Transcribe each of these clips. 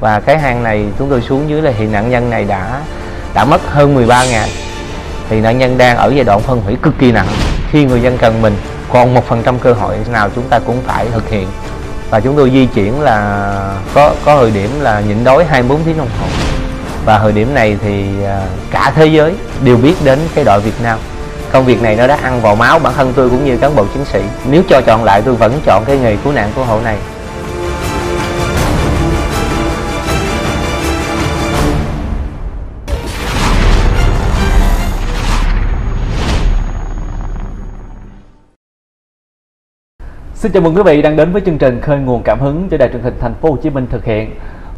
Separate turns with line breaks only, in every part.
và cái hang này chúng tôi xuống dưới là thì nạn nhân này đã đã mất hơn 13 ngày thì nạn nhân đang ở giai đoạn phân hủy cực kỳ nặng. Khi người dân cần mình còn một phần trăm cơ hội nào chúng ta cũng phải thực hiện và chúng tôi di chuyển là có có thời điểm là nhịn đói 24 tiếng đồng hồ. Và thời điểm này thì à, cả thế giới đều biết đến cái đội Việt Nam. Công việc này nó đã ăn vào máu bản thân tôi cũng như cán bộ chiến sĩ. Nếu cho chọn lại tôi vẫn chọn cái nghề cứu nạn cứu hộ này.
Xin chào mừng quý vị đang đến với chương trình Khơi nguồn cảm hứng do Đài truyền hình Thành phố Hồ Chí Minh thực hiện.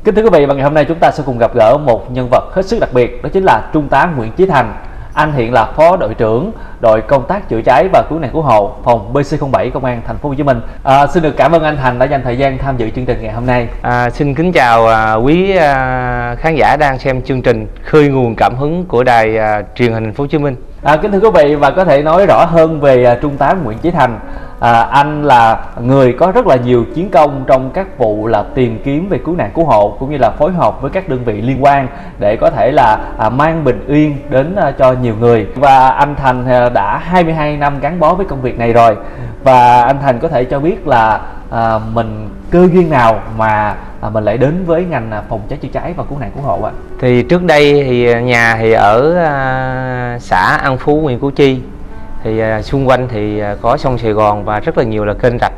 Kính thưa quý vị, và ngày hôm nay chúng ta sẽ cùng gặp gỡ một nhân vật hết sức đặc biệt, đó chính là Trung tá Nguyễn Chí Thành. Anh hiện là phó đội trưởng đội công tác chữa cháy và cứu nạn cứu hộ phòng BC07 công an Thành phố Hồ Chí Minh. À, xin được cảm ơn anh Thành đã dành thời gian tham dự chương trình ngày hôm nay.
À, xin kính chào à, quý à, khán giả đang xem chương trình Khơi nguồn cảm hứng của đài à, truyền hình Thành phố Hồ Chí Minh.
À, kính thưa quý vị và có thể nói rõ hơn về à, Trung tá Nguyễn Chí Thành. À, anh là người có rất là nhiều chiến công trong các vụ là tìm kiếm về cứu nạn cứu hộ cũng như là phối hợp với các đơn vị liên quan để có thể là à, mang bình yên đến à, cho nhiều người. Và anh Thành à, đã 22 năm gắn bó với công việc này rồi. Và anh Thành có thể cho biết là à, mình cơ duyên nào mà à, mình lại đến với ngành à, phòng cháy chữa cháy và cứu nạn cứu hộ ạ?
Thì trước đây thì à, nhà thì ở à, xã An Phú, huyện Củ Chi thì à, xung quanh thì à, có sông Sài Gòn và rất là nhiều là kênh rạch.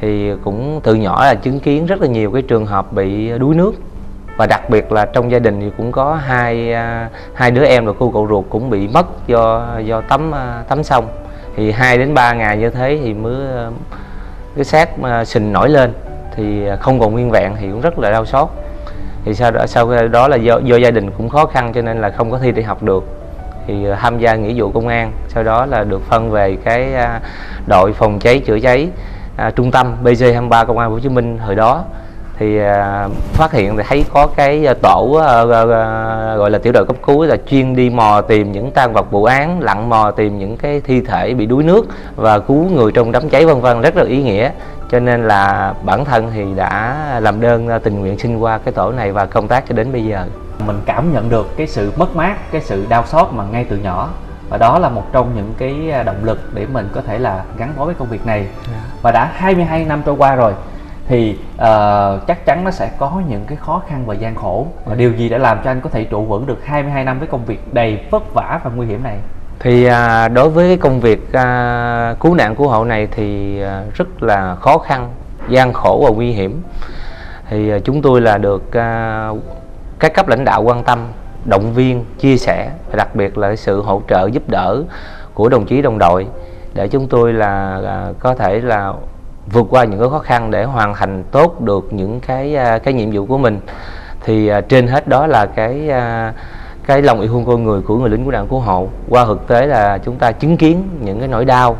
Thì cũng từ nhỏ là chứng kiến rất là nhiều cái trường hợp bị đuối nước. Và đặc biệt là trong gia đình thì cũng có hai à, hai đứa em và cô cậu ruột cũng bị mất do do tắm tắm sông. Thì hai đến ba ngày như thế thì mới cái xác sình nổi lên. Thì không còn nguyên vẹn thì cũng rất là đau xót. Thì sau đó sau đó là do, do gia đình cũng khó khăn cho nên là không có thi đại học được thì ờ, tham gia nghĩa vụ công an sau đó là được phân về cái à, đội phòng cháy chữa cháy à, trung tâm BC23 công an Hồ Chí Minh hồi đó. Thì à, phát hiện thì thấy có cái ờ, tổ à, à, gọi là tiểu đội cấp cứu là chuyên đi mò tìm những tang vật vụ án lặn mò tìm những cái thi thể bị đuối nước và cứu người trong đám cháy vân vân rất là ý nghĩa. Cho nên là bản thân thì đã làm đơn tình nguyện xin qua cái tổ này và công tác cho đến bây giờ
mình cảm nhận được cái sự mất mát cái sự đau xót mà ngay từ nhỏ. Và đó là một trong những cái à, động lực để mình có thể là gắn bó với công việc này. Và đã 22 năm trôi qua rồi thì ờ, chắc chắn nó sẽ có những cái khó khăn và gian khổ. Và điều gì đã làm cho anh có thể trụ vững được 22 năm với công việc đầy vất vả và nguy hiểm này?
Thì à, đối với cái công việc à, cứu nạn cứu hộ này thì à, rất là khó khăn gian khổ và nguy hiểm. Thì à, chúng tôi là được à, các cấp lãnh đạo quan tâm động viên chia sẻ và đặc biệt là sự hỗ trợ giúp đỡ của đồng chí đồng đội để chúng tôi là là có thể là vượt qua những cái khó khăn để hoàn thành tốt được những cái à, cái nhiệm vụ của mình. Thì à, trên hết đó là cái à, cái lòng yêu thương con người của người lính cứu nạn cứu hộ. Qua thực tế là chúng ta chứng kiến những cái nỗi đau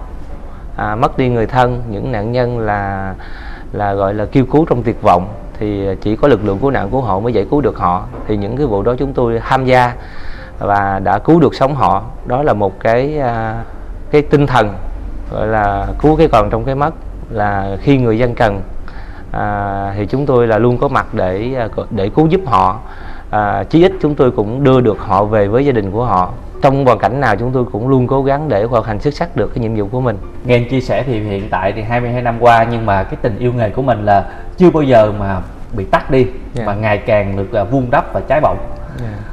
à, mất đi người thân những nạn nhân là là gọi là kêu cứu trong tuyệt vọng thì chỉ có lực lượng cứu nạn cứu hộ mới giải cứu được họ. Thì những cái vụ đó chúng tôi tham gia và đã cứu được sống họ. Đó là một cái à, cái tinh thần gọi là cứu cái còn trong cái mất là khi người dân cần. À, thì chúng tôi là luôn có mặt để à, để cứu giúp họ. À, chí ít chúng tôi cũng đưa được họ về với gia đình của họ trong hoàn cảnh nào chúng tôi cũng luôn cố gắng để hoàn thành xuất sắc được cái nhiệm vụ của mình
nghe anh chia sẻ thì hiện tại thì 22 năm qua nhưng mà cái tình yêu nghề của mình là chưa bao giờ mà bị tắt đi
Dạ.
mà ngày càng được à, vun đắp và trái bọng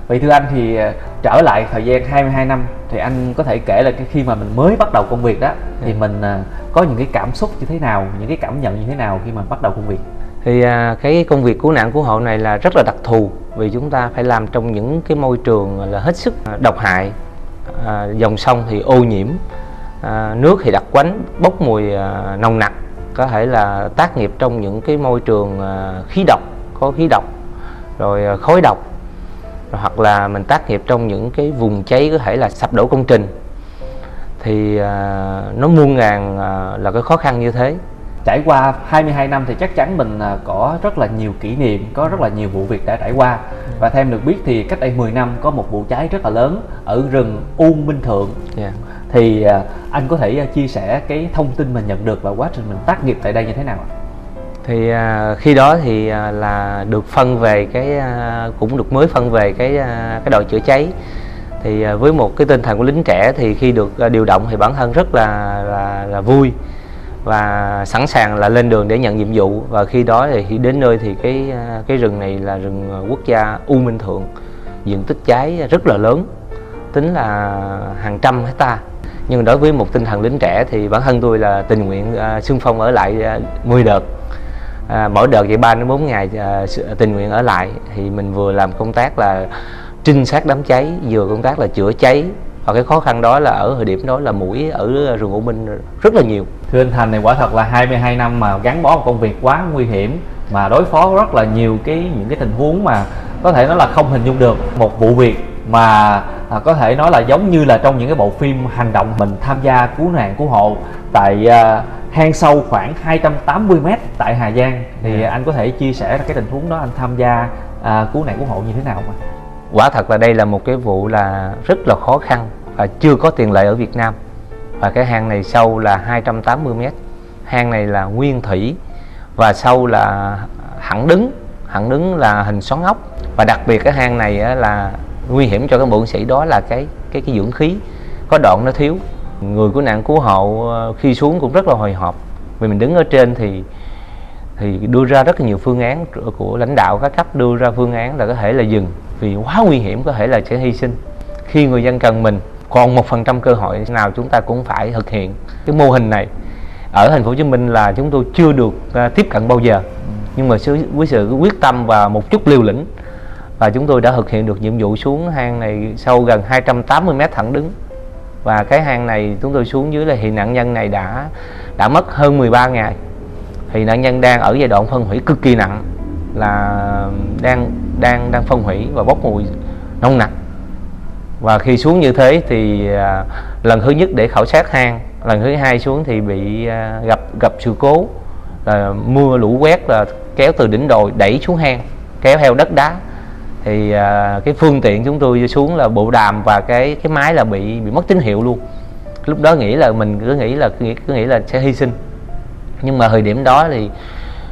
vậy thưa anh thì à, trở lại thời gian 22 năm thì anh có thể kể là cái khi mà mình mới bắt đầu công việc đó thì
Dạ.
mình à, có những cái cảm xúc như thế nào những cái cảm nhận như thế nào khi mà bắt đầu công việc
thì à, cái công việc cứu nạn cứu hộ này là rất là đặc thù vì chúng ta phải làm trong những cái môi trường là hết sức à, độc hại. À, dòng sông thì ô nhiễm à, nước thì đặc quánh bốc mùi à, nồng nặc có thể là tác nghiệp trong những cái môi trường à, khí độc có khí độc rồi à, khói độc rồi hoặc là mình tác nghiệp trong những cái vùng cháy có thể là sập đổ công trình. Thì à, nó muôn ngàn à, là cái khó khăn như thế
trải qua 22 năm thì chắc chắn mình à, có rất là nhiều kỷ niệm, có rất là nhiều vụ việc đã trải qua. Và theo em được biết thì cách đây 10 năm có một vụ cháy rất là lớn ở rừng U Minh Thượng.
yeah.
Thì à, anh có thể à, chia sẻ cái thông tin mình nhận được và quá trình mình tác nghiệp tại đây như thế nào ạ?
thì khi đó thì là được phân về cái cũng được mới phân về cái cái đội chữa cháy thì với một cái tinh thần của lính trẻ thì khi được điều động thì bản thân rất là là, là vui và sẵn sàng là lên đường để nhận nhiệm vụ. Và khi đó thì khi đến nơi thì cái à, cái rừng này là rừng à, quốc gia U Minh Thượng. Diện tích cháy rất là lớn tính là hàng trăm hecta. Nhưng đối với một tinh thần lính trẻ thì bản thân tôi là tình nguyện à, xung phong ở lại 10 đợt. À, mỗi đợt vậy 3 đến 4 ngày à, tình nguyện ở lại. Thì mình vừa làm công tác là trinh sát đám cháy vừa công tác là chữa cháy và cái khó khăn đó là ở thời điểm đó là mũi ở rừng U Minh rất là nhiều.
Thưa anh Thành này quả thật là 22 năm mà gắn bó một công việc quá nguy hiểm mà đối phó rất là nhiều cái những cái tình huống mà có thể nói là không hình dung được. Một vụ việc mà à, có thể nói là giống như là trong những cái bộ phim hành động mình tham gia cứu nạn cứu hộ tại à, hang sâu khoảng 280 m tại Hà Giang. Thì
Dạ.
anh có thể chia sẻ cái tình huống đó anh tham gia à, cứu nạn cứu hộ như thế nào mà
quả thật là đây là một cái vụ là rất là khó khăn và chưa có tiền lệ ở Việt Nam. Và cái hang này sâu là 280 mét. Hang này là nguyên thủy và sâu là hẳn đứng hẳn đứng là hình xoắn ốc. Và đặc biệt cái hang này là nguy hiểm cho các bộ sĩ, đó là cái cái cái dưỡng khí. Có đoạn nó thiếu, người của nạn cứu hộ ờ, khi xuống cũng rất là hồi hộp. Vì mình đứng ở trên thì thì đưa ra rất là nhiều phương án của lãnh đạo các cấp đưa ra phương án là có thể là dừng vì quá nguy hiểm, có thể là sẽ hy sinh. Khi người dân cần mình, còn một phần trăm cơ hội nào chúng ta cũng phải thực hiện. Cái mô hình này ở thành phố Hồ Chí Minh là chúng tôi chưa được à, tiếp cận bao giờ. Nhưng mà với sự quyết tâm và một chút liều lĩnh và chúng tôi đã thực hiện được nhiệm vụ xuống hang này sâu gần 280 mét thẳng đứng. Và cái hang này chúng tôi xuống dưới là hiện nạn nhân này đã đã mất hơn 13 ngày thì nạn nhân đang ở giai đoạn phân hủy cực kỳ nặng là đang đang đang phân hủy và bốc mùi nồng nặc. Và khi xuống như thế thì à, lần thứ nhất để khảo sát hang lần thứ hai xuống thì bị à, gặp gặp sự cố là mưa lũ quét là kéo từ đỉnh đồi đẩy xuống hang kéo theo đất đá. Thì à, cái phương tiện chúng tôi xuống là bộ đàm và cái cái máy là bị bị mất tín hiệu luôn. Lúc đó nghĩ là mình cứ nghĩ là cứ nghĩ, cứ nghĩ là sẽ hy sinh nhưng mà thời điểm đó thì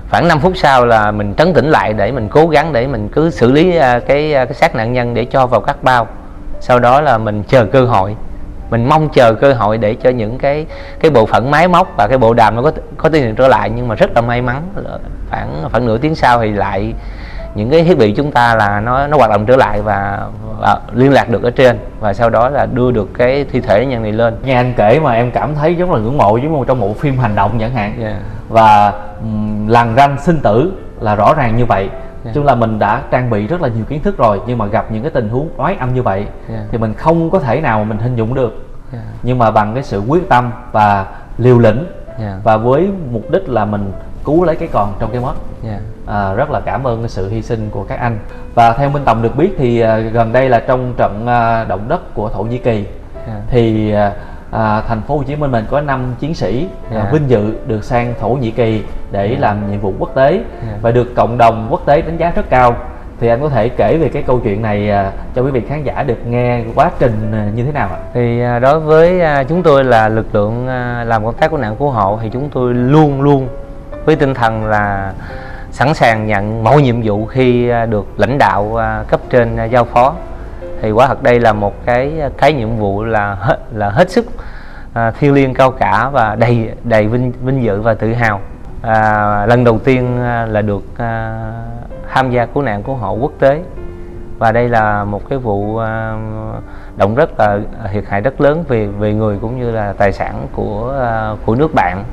khoảng 5 phút sau là mình trấn tĩnh lại để mình cố gắng để mình cứ xử lý à, cái à, cái xác nạn nhân để cho vào các bao. Sau đó là mình chờ cơ hội. Mình mong chờ cơ hội để cho những cái cái bộ phận máy móc và cái bộ đàm nó có có tiến hiệu trở lại. Nhưng mà rất là may mắn là khoảng khoảng nửa tiếng sau thì lại những cái thiết bị chúng ta là nó nó hoạt động trở lại và, và liên lạc được ở trên và sau đó là đưa được cái thi thể nhân này lên
nghe anh kể mà em cảm thấy giống là ngưỡng mộ giống như trong một phim hành động chẳng hạn
yeah.
và um, lằn ranh sinh tử là rõ ràng như vậy
Dạ.
chung là mình đã trang bị rất là nhiều kiến thức rồi nhưng mà gặp những cái tình huống oái âm như vậy
Dạ.
thì mình không có thể nào mà mình hình dung được
Yeah.
nhưng mà bằng cái sự quyết tâm và liều lĩnh
Yeah.
và với mục đích là mình cứu lấy cái còn trong cái mất
Yeah.
À, rất là cảm ơn sự hy sinh của các anh và theo Minh Tòng được biết thì à, gần đây là trong trận à, động đất của Thổ Nhĩ Kỳ
Yeah.
thì à, à, thành phố Hồ Chí Minh mình có 5 chiến sĩ à,
Dạ.
vinh dự được sang Thổ Nhĩ Kỳ để
Dạ.
làm nhiệm vụ quốc tế
Dạ.
và được cộng đồng quốc tế đánh giá rất cao thì anh có thể kể về cái câu chuyện này à, cho quý vị khán giả được nghe quá trình à, như thế nào ạ?
thì à, đối với à, chúng tôi là lực lượng à, làm công tác cứu nạn cứu hộ thì chúng tôi luôn luôn với tinh thần là sẵn sàng nhận mọi nhiệm vụ khi à, được lãnh đạo à, cấp trên à, giao phó. Thì quả thật đây là một cái cái nhiệm vụ là hết là hết sức à, thiêng liêng cao cả và đầy đầy vinh vinh dự và tự hào. À, lần đầu tiên là được à, tham gia cứu nạn cứu hộ quốc tế. Và đây là một cái vụ à, động rất là thiệt hại rất lớn về về người cũng như là tài sản của à, của nước bạn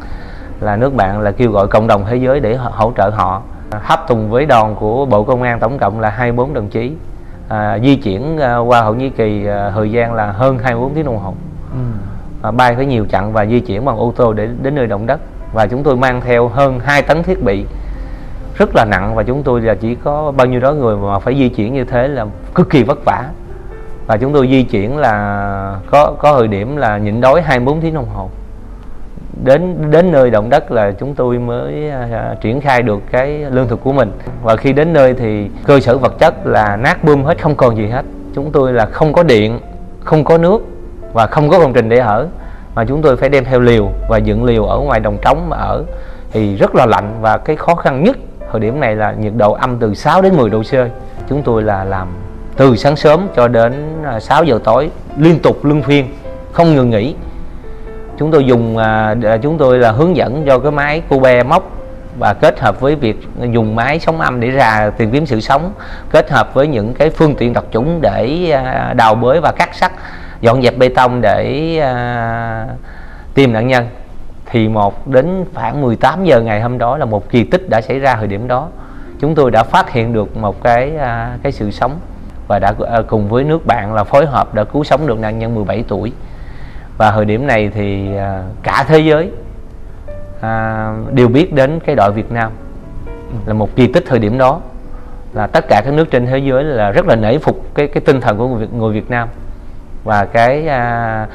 là nước bạn là kêu gọi cộng đồng thế giới để hỗ trợ họ. Hấp tùng với đoàn của bộ công an tổng cộng là 24 đồng chí. À, di chuyển à, qua thổ nhĩ kỳ à, thời gian là hơn 24 tiếng đồng hồ. À, bay với nhiều chặng và di chuyển bằng ô tô để đến nơi động đất. Và chúng tôi mang theo hơn 2 tấn thiết bị rất là nặng và chúng tôi là chỉ có bao nhiêu đó người mà phải di chuyển như thế là cực kỳ vất vả. Và chúng tôi di chuyển là có có thời điểm là nhịn đói 24 tiếng đồng hồ đến đến nơi động đất là chúng tôi mới à, triển khai được cái lương thực của mình. Và khi đến nơi thì cơ sở vật chất là nát bươm hết không còn gì hết. Chúng tôi là không có điện không có nước và không có công trình để ở. Mà chúng tôi phải đem theo liều và dựng liều ở ngoài đồng trống mà ở. Thì rất là lạnh và cái khó khăn nhất thời điểm này là nhiệt độ âm từ 6 đến 10 độ C. Chúng tôi là làm từ sáng sớm cho đến à, 6 giờ tối liên tục luân phiên không ngừng nghỉ chúng tôi dùng à, à, chúng tôi là hướng dẫn cho cái máy Cube móc và kết hợp với việc dùng máy sóng âm để ra tìm kiếm sự sống, kết hợp với những cái phương tiện đặc chủng để à, đào bới và cắt sắt, dọn dẹp bê tông để tìm nạn nhân. Thì một đến khoảng 18 giờ ngày hôm đó là một kỳ tích đã xảy ra thời điểm đó. Chúng tôi đã phát hiện được một cái cái sự sống và đã cùng với nước bạn là phối hợp đã cứu sống được nạn nhân 17 tuổi và thời điểm này thì à, cả thế giới à, đều biết đến cái đội Việt Nam. Là một kỳ tích thời điểm đó. Là tất cả các nước trên thế giới là rất là nể phục cái cái tinh thần của người Việt, người Việt Nam. Và cái à,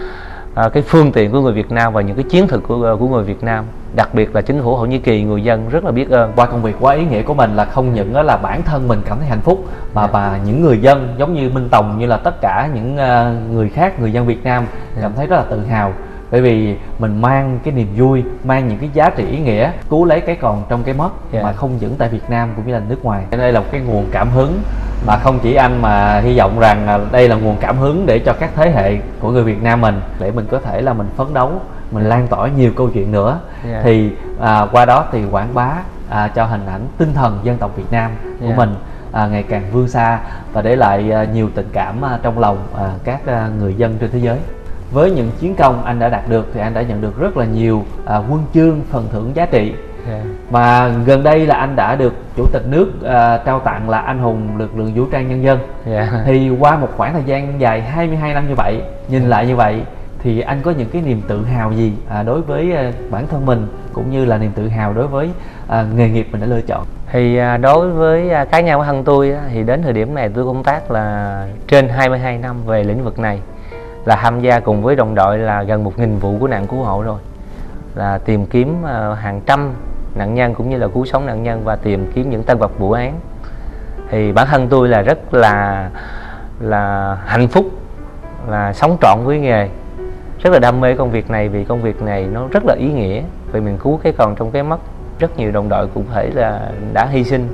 à, cái phương tiện của người Việt Nam và những cái chiến thuật của của người Việt Nam đặc biệt là chính phủ Thổ Nhĩ Kỳ người dân rất là biết ơn
qua công việc quá ý nghĩa của mình là không những là bản thân mình cảm thấy hạnh phúc mà yeah. Dạ. những người dân giống như Minh Tòng như là tất cả những à, người khác người dân Việt Nam cảm thấy rất là tự hào bởi vì mình mang cái niềm vui mang những cái giá trị ý nghĩa cứu lấy cái còn trong cái mất yeah. mà không những tại Việt Nam cũng như là nước ngoài đây là một cái nguồn cảm hứng mà không chỉ anh mà hy vọng rằng đây là nguồn cảm hứng để cho các thế hệ của người Việt Nam mình để mình có thể là mình phấn đấu mình lan tỏa nhiều câu chuyện nữa yeah. thì à, qua đó thì quảng bá à, cho hình ảnh tinh thần dân tộc Việt Nam của yeah. mình à, ngày càng vươn xa và để lại à, nhiều tình cảm à, trong lòng à, các à, người dân trên thế giới với những chiến công anh đã đạt được thì anh đã nhận được rất là nhiều à, quân chương phần thưởng giá trị yeah. mà gần đây là anh đã được chủ tịch nước à, trao tặng là anh hùng lực lượng vũ trang nhân dân yeah. thì qua một khoảng thời gian dài 22 năm như vậy nhìn lại như vậy thì anh có những cái niềm tự hào gì à, đối với à, bản thân mình cũng như là niềm tự hào đối với à, nghề nghiệp mình đã lựa chọn
thì à, đối với à, cá nhân của thân tôi thì đến thời điểm này tôi công tác là trên 22 năm về lĩnh vực này là tham gia cùng với đồng đội là gần một nghìn vụ cứu nạn cứu hộ rồi. Là tìm kiếm ờ, hàng trăm nạn nhân cũng như là cứu sống nạn nhân và tìm kiếm những tăng vật vụ án. Thì bản thân tôi là rất là là hạnh phúc, là sống trọn với nghề. Rất là đam mê công việc này vì công việc này nó rất là ý nghĩa vì mình cứu cái còn trong cái mất rất nhiều đồng đội cũng thể là đã hy sinh.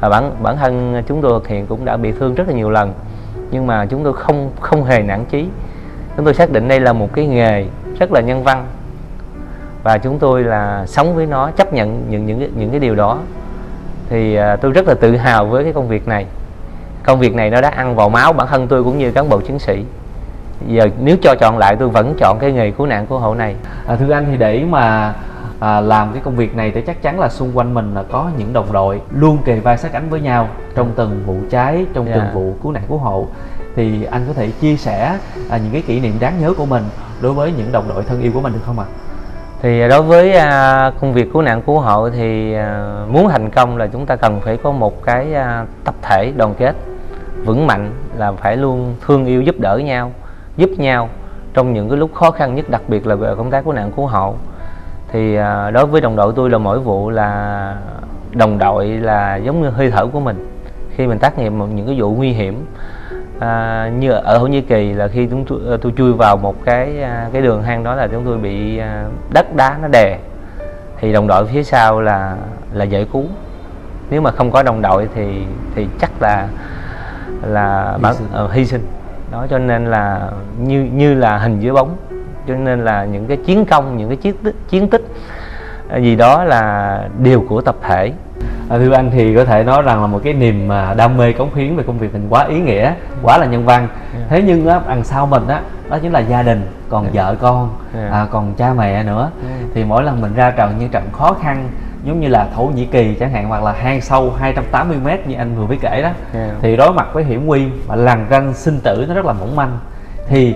Và bản bản thân chúng tôi thực hiện cũng đã bị thương rất là nhiều lần. Nhưng mà chúng tôi không không hề nản chí chúng tôi xác định đây là một cái nghề rất là nhân văn. Và chúng tôi là sống với nó chấp nhận những những những cái điều đó. Thì à, tôi rất là tự hào với cái công việc này. Công việc này nó đã ăn vào máu bản thân tôi cũng như cán bộ chiến sĩ. Giờ nếu cho chọn lại tôi vẫn chọn cái nghề cứu nạn cứu hộ này.
À, thưa anh thì để mà à, làm cái công việc này thì chắc chắn là xung quanh mình là có những đồng đội luôn kề vai sát cánh với nhau trong từng vụ cháy trong yeah. từng dạ. vụ cứu nạn cứu hộ thì anh có thể chia sẻ à, những cái kỷ niệm đáng nhớ của mình đối với những đồng đội thân yêu của mình được không ạ? À?
Thì đối với à, công việc cứu nạn cứu hộ thì à, muốn thành công là chúng ta cần phải có một cái à, tập thể đoàn kết vững mạnh là phải luôn thương yêu giúp đỡ nhau, giúp nhau trong những cái lúc khó khăn nhất đặc biệt là về công tác cứu nạn cứu hộ. Thì à, đối với đồng đội tôi là mỗi vụ là đồng đội là giống như hơi thở của mình khi mình tác nghiệm những cái vụ nguy hiểm à, như ở Thổ Nhĩ Kỳ là khi chúng tôi, ờ, tôi chui vào một cái à, cái đường hang đó là chúng tôi bị à, đất đá nó đè. Thì đồng đội phía sau là là giải cứu nếu mà không có đồng đội thì thì chắc là là hy, sinh. Uh, hy sinh. Đó cho nên là như như là hình dưới bóng. Cho nên là những cái chiến công những cái chiến tích chiến tích gì đó là điều của tập thể
à, thưa anh thì có thể nói rằng là một cái niềm mà đam mê cống hiến về công việc mình quá ý nghĩa quá là nhân văn. Thế nhưng á đằng sau mình á đó chính là gia đình còn vợ con à, còn cha mẹ nữa. Thì mỗi lần mình ra trận những trận khó khăn giống như là Thổ Nhĩ Kỳ chẳng hạn hoặc là hang sâu 280 m như anh vừa mới kể đó thì đối mặt với hiểm nguy và lằn ranh sinh tử nó rất là mỏng manh thì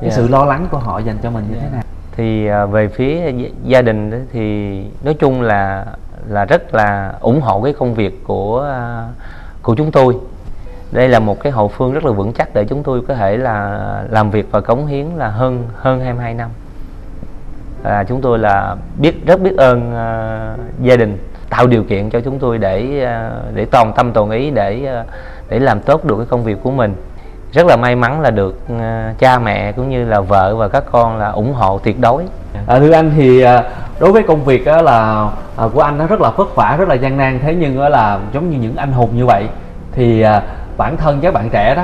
cái sự lo lắng của họ dành cho mình như thế nào?
Thì à, về phía gia đình thì nói chung là là rất là ủng hộ cái công việc của à, của chúng tôi. Đây là một cái hậu phương rất là vững chắc để chúng tôi có thể là làm việc và cống hiến là hơn hơn 22 năm. À, chúng tôi là biết rất biết ơn à, gia đình tạo điều kiện cho chúng tôi để à, để toàn tâm toàn ý để à, để làm tốt được cái công việc của mình. Rất là may mắn là được à, cha mẹ cũng như là vợ và các con là ủng hộ tuyệt đối.
À, thưa anh thì à, đối với công việc là à, của anh nó rất là vất vả rất là gian nan thế nhưng là giống như những anh hùng như vậy thì à, bản thân các bạn trẻ đó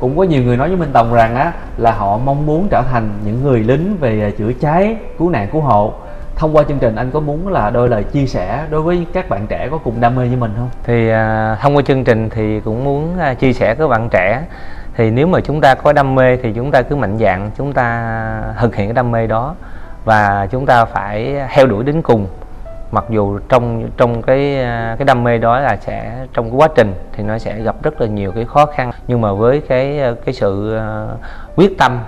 cũng có nhiều người nói với Minh Tòng rằng á là họ mong muốn trở thành những người lính về chữa cháy cứu nạn cứu hộ. Thông qua chương trình anh có muốn là đôi lời chia sẻ đối với các bạn trẻ có cùng đam mê như mình không?
Thì à, thông qua chương trình thì cũng muốn à, chia sẻ với bạn trẻ. Thì nếu mà chúng ta có đam mê thì chúng ta cứ mạnh dạn chúng ta thực hiện cái đam mê đó và chúng ta phải theo đuổi đến cùng mặc dù trong trong cái à, cái đam mê đó là sẽ trong cái quá trình thì nó sẽ gặp rất là nhiều cái khó khăn nhưng mà với cái à, cái sự à, quyết tâm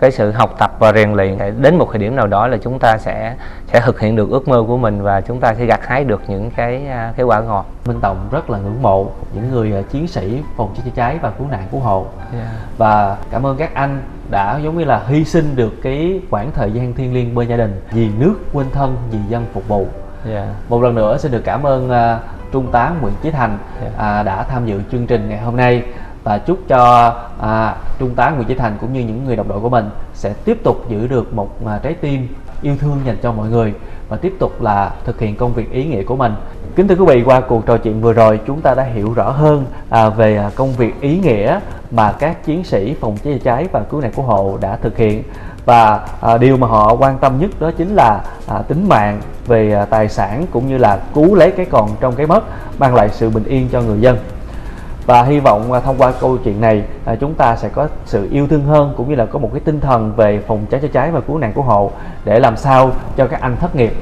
cái sự học tập và rèn luyện đến một thời điểm nào đó là chúng ta sẽ sẽ thực hiện được ước mơ của mình và chúng ta sẽ gặt hái được những cái cái quả ngọt.
Minh Tòng rất là ngưỡng mộ những người chiến sĩ phòng cháy chữa cháy và cứu nạn cứu hộ
Yeah.
và cảm ơn các anh đã giống như là hy sinh được cái khoảng thời gian thiêng liêng bên gia đình vì nước quên thân vì dân phục vụ
Yeah.
một lần nữa xin được cảm ơn à, trung tá Nguyễn Chí Thành
Dạ.
à, đã tham dự chương trình ngày hôm nay và chúc cho à, trung tá Nguyễn Chí Thành cũng như những người đồng đội của mình sẽ tiếp tục giữ được một à, trái tim yêu thương dành cho mọi người và tiếp tục là thực hiện công việc ý nghĩa của mình. Kính thưa quý vị, qua cuộc trò chuyện vừa rồi chúng ta đã hiểu rõ hơn à, về à, công việc ý nghĩa mà các chiến sĩ phòng cháy chữa cháy và cứu nạn cứu hộ đã thực hiện. Và à, điều mà họ quan tâm nhất đó chính là à, tính mạng về à, tài sản cũng như là cứu lấy cái còn trong cái mất mang lại sự bình yên cho người dân. Và hy vọng à, thông qua câu chuyện này à, chúng ta sẽ có sự yêu thương hơn cũng như là có một cái tinh thần về phòng cháy chữa cháy và cứu nạn cứu hộ để làm sao cho các anh thất nghiệp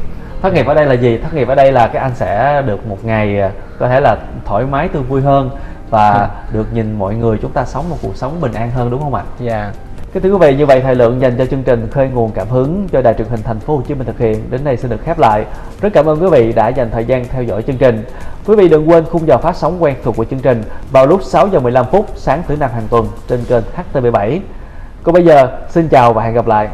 thất nghiệp ở đây là gì thất nghiệp ở đây là các anh sẽ được một ngày à, có thể là thoải mái tươi vui hơn và được nhìn mọi người chúng ta sống một cuộc sống bình an hơn đúng không ạ
Yeah.
Kính thưa quý vị, như vậy thời lượng dành cho chương trình khơi nguồn cảm hứng cho đài truyền hình thành phố Hồ Chí Minh thực hiện đến đây xin được khép lại. Rất cảm ơn quý vị đã dành thời gian theo dõi chương trình. Quý vị đừng quên khung giờ phát sóng quen thuộc của chương trình vào lúc 6 giờ 15 phút sáng thứ năm hàng tuần trên kênh HTV7. Còn bây giờ, xin chào và hẹn gặp lại.